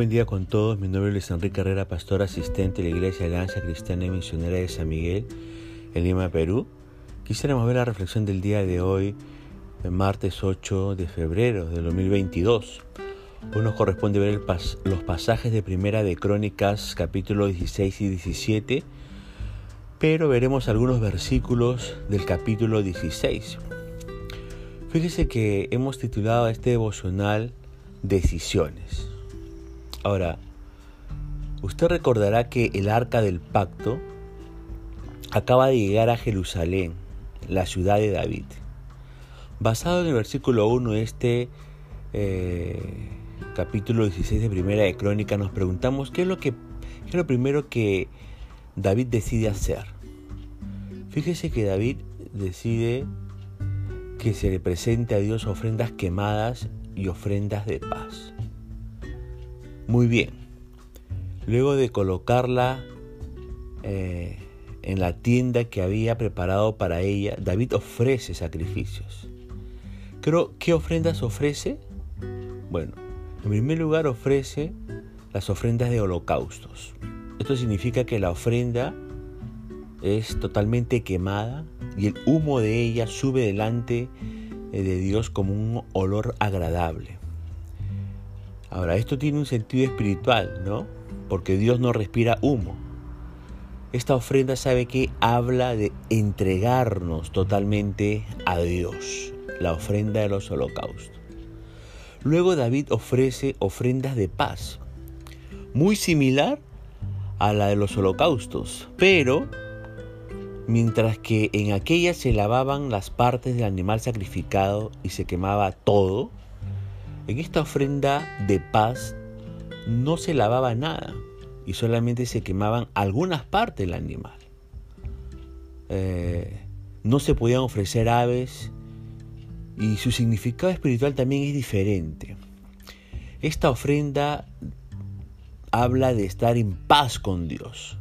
buen día con todos. Mi nombre es Enrique Herrera, pastor asistente de la Iglesia Alianza Cristiana y Misionera de San Miguel, en Lima, Perú. Quisiéramos ver la reflexión del día de hoy, el martes 8 de febrero de 2022. Hoy nos corresponde ver los pasajes de Primera de Crónicas, capítulo 16 y 17, pero veremos algunos versículos del capítulo 16. Fíjese que hemos titulado a este devocional Decisiones. Ahora, usted recordará que el arca del pacto acaba de llegar a Jerusalén, la ciudad de David. Basado en el versículo 1 de este eh, capítulo 16 de Primera de Crónica, nos preguntamos qué es lo que qué es lo primero que David decide hacer. Fíjese que David decide que se le presente a Dios ofrendas quemadas y ofrendas de paz. Muy bien. Luego de colocarla eh, en la tienda que había preparado para ella, David ofrece sacrificios. ¿qué ofrendas ofrece? Bueno, en primer lugar ofrece las ofrendas de holocaustos. Esto significa que la ofrenda es totalmente quemada y el humo de ella sube delante eh, de Dios como un olor agradable. Ahora, esto tiene un sentido espiritual, ¿no? Porque Dios no respira humo. Esta ofrenda sabe que habla de entregarnos totalmente a Dios, la ofrenda de los holocaustos. Luego David ofrece ofrendas de paz, muy similar a la de los holocaustos, pero mientras que en aquella se lavaban las partes del animal sacrificado y se quemaba todo, en esta ofrenda de paz no se lavaba nada y solamente se quemaban algunas partes del animal. Eh, no se podían ofrecer aves y su significado espiritual también es diferente. Esta ofrenda habla de estar en paz con Dios.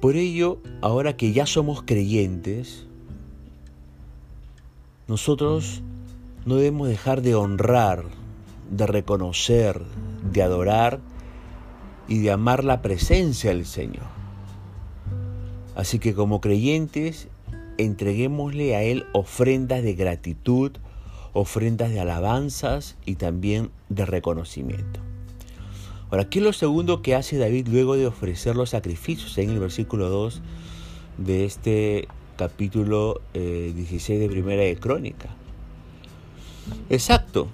Por ello, ahora que ya somos creyentes, nosotros no debemos dejar de honrar, de reconocer, de adorar y de amar la presencia del Señor. Así que como creyentes, entreguémosle a Él ofrendas de gratitud, ofrendas de alabanzas y también de reconocimiento. Ahora, ¿qué es lo segundo que hace David luego de ofrecer los sacrificios? En el versículo 2 de este capítulo 16 eh, de Primera de Crónica. Exacto.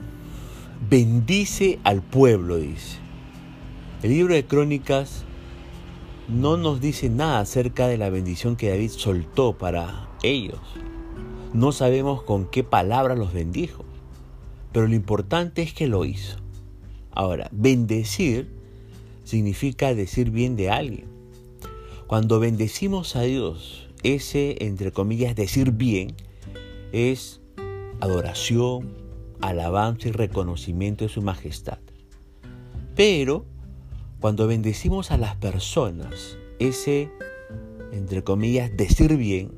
Bendice al pueblo, dice. El libro de Crónicas no nos dice nada acerca de la bendición que David soltó para ellos. No sabemos con qué palabras los bendijo, pero lo importante es que lo hizo. Ahora, bendecir significa decir bien de alguien. Cuando bendecimos a Dios, ese, entre comillas, decir bien, es adoración, alabanza y reconocimiento de su majestad. Pero cuando bendecimos a las personas, ese, entre comillas, decir bien,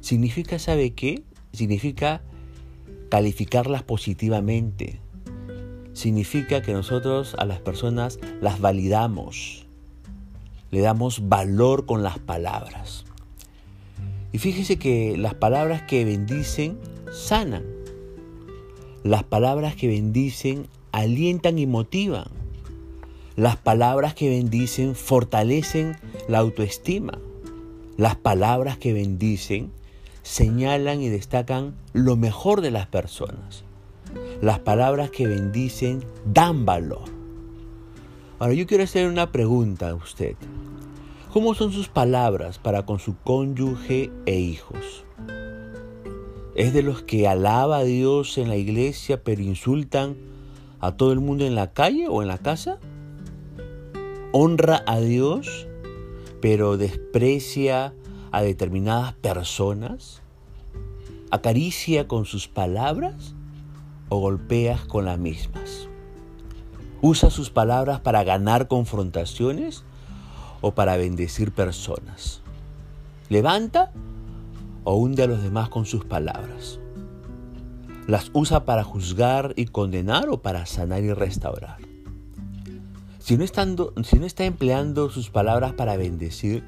significa, ¿sabe qué? Significa calificarlas positivamente. Significa que nosotros a las personas las validamos, le damos valor con las palabras. Y fíjese que las palabras que bendicen sanan. Las palabras que bendicen alientan y motivan. Las palabras que bendicen fortalecen la autoestima. Las palabras que bendicen señalan y destacan lo mejor de las personas. Las palabras que bendicen dan valor. Ahora yo quiero hacer una pregunta a usted. ¿Cómo son sus palabras para con su cónyuge e hijos? Es de los que alaba a Dios en la iglesia pero insultan a todo el mundo en la calle o en la casa. Honra a Dios pero desprecia a determinadas personas. Acaricia con sus palabras o golpea con las mismas. Usa sus palabras para ganar confrontaciones o para bendecir personas. Levanta o hunde a los demás con sus palabras. Las usa para juzgar y condenar o para sanar y restaurar. si no, si no está empleando sus palabras para bendecir,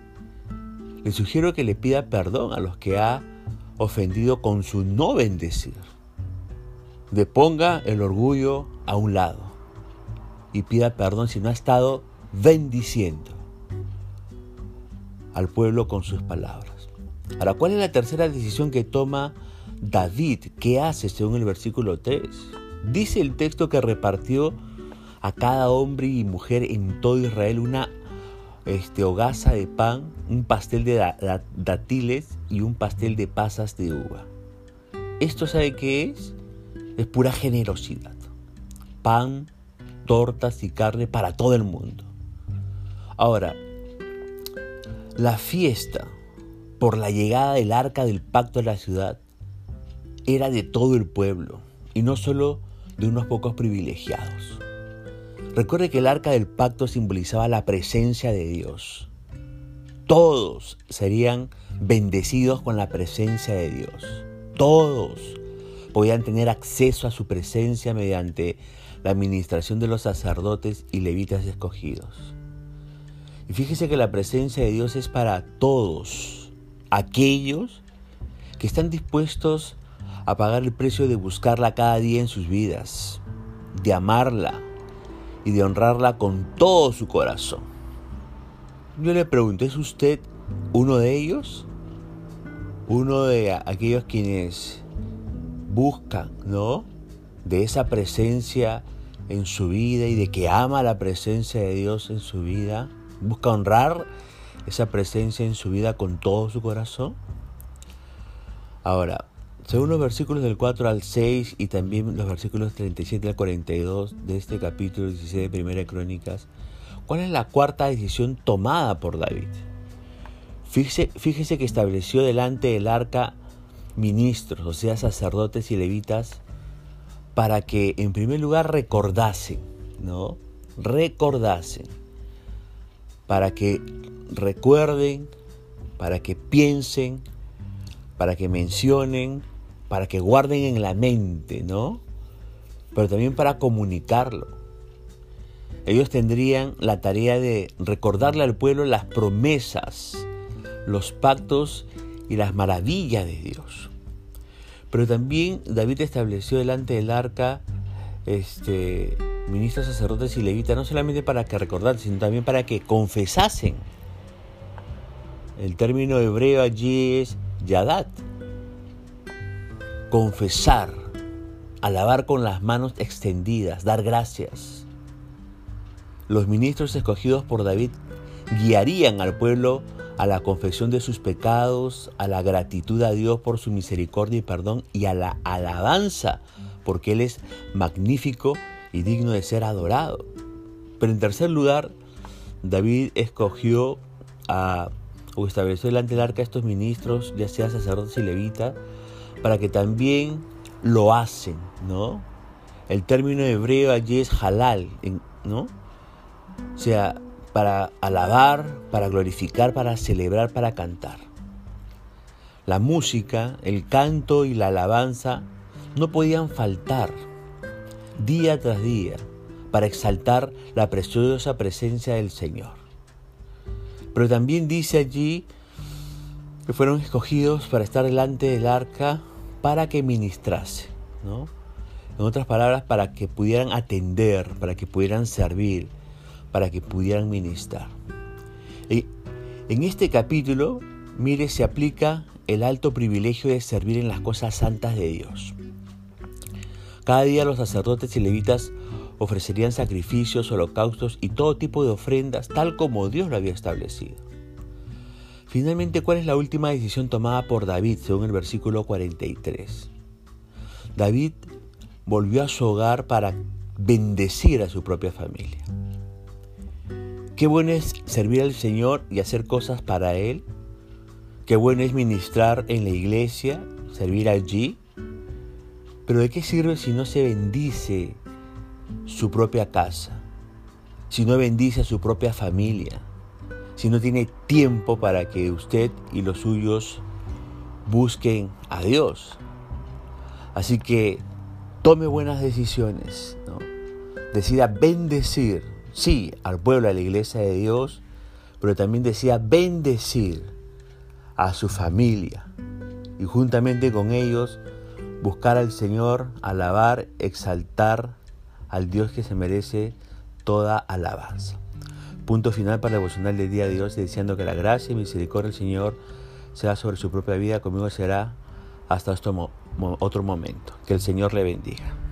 le sugiero que le pida perdón a los que ha ofendido con su no bendecir. Deponga el orgullo a un lado y pida perdón si no ha estado bendiciendo al pueblo con sus palabras. Ahora, ¿cuál es la tercera decisión que toma David? ¿Qué hace según el versículo 3? Dice el texto que repartió a cada hombre y mujer en todo Israel una este, hogaza de pan, un pastel de dátiles y un pastel de pasas de uva. ¿Esto sabe qué es? Es pura generosidad. Pan, tortas y carne para todo el mundo. Ahora, la fiesta por la llegada del arca del pacto a la ciudad era de todo el pueblo y no solo de unos pocos privilegiados. Recuerde que el arca del pacto simbolizaba la presencia de Dios. Todos serían bendecidos con la presencia de Dios. Todos podían tener acceso a su presencia mediante la administración de los sacerdotes y levitas escogidos. Y fíjese que la presencia de Dios es para todos aquellos que están dispuestos a pagar el precio de buscarla cada día en sus vidas, de amarla y de honrarla con todo su corazón. Yo le pregunto, ¿es usted uno de ellos? Uno de aquellos quienes buscan, ¿no? De esa presencia en su vida y de que ama la presencia de Dios en su vida busca honrar esa presencia en su vida con todo su corazón. Ahora, según los versículos del 4 al 6 y también los versículos 37 al 42 de este capítulo 16 de Primera de Crónicas, ¿cuál es la cuarta decisión tomada por David? Fíjese, fíjese que estableció delante del arca ministros, o sea, sacerdotes y levitas, para que en primer lugar recordasen, ¿no? Recordasen para que recuerden, para que piensen, para que mencionen, para que guarden en la mente, ¿no? Pero también para comunicarlo. Ellos tendrían la tarea de recordarle al pueblo las promesas, los pactos y las maravillas de Dios. Pero también David estableció delante del arca este, ministros, sacerdotes y levitas, no solamente para que recordasen, sino también para que confesasen. El término hebreo allí es yadat. Confesar, alabar con las manos extendidas, dar gracias. Los ministros escogidos por David guiarían al pueblo a la confesión de sus pecados, a la gratitud a Dios por su misericordia y perdón y a la alabanza porque Él es magnífico y digno de ser adorado. Pero en tercer lugar, David escogió a, o estableció delante del arca a estos ministros, ya sea sacerdotes y levitas, para que también lo hacen, ¿no? El término hebreo allí es halal, ¿no? O sea, para alabar, para glorificar, para celebrar, para cantar. La música, el canto y la alabanza no podían faltar día tras día para exaltar la preciosa presencia del Señor. Pero también dice allí que fueron escogidos para estar delante del arca para que ministrase, ¿no? En otras palabras, para que pudieran atender, para que pudieran servir, para que pudieran ministrar. Y en este capítulo, mire, se aplica el alto privilegio de servir en las cosas santas de Dios. Cada día los sacerdotes y levitas ofrecerían sacrificios, holocaustos y todo tipo de ofrendas, tal como Dios lo había establecido. Finalmente, ¿cuál es la última decisión tomada por David, según el versículo 43? David volvió a su hogar para bendecir a su propia familia. Qué bueno es servir al Señor y hacer cosas para Él. Qué bueno es ministrar en la iglesia, servir allí pero ¿de qué sirve si no se bendice su propia casa? Si no bendice a su propia familia? Si no tiene tiempo para que usted y los suyos busquen a Dios. Así que tome buenas decisiones. Decida bendecir sí, al pueblo, a la iglesia de Dios, pero también decía bendecir a su familia y juntamente con ellos buscar al Señor, alabar, exaltar al Dios que se merece toda alabanza. Punto final para el devocional del día de hoy, deseando que la gracia y misericordia del Señor sea sobre su propia vida, conmigo será hasta otro momento. Que el Señor le bendiga.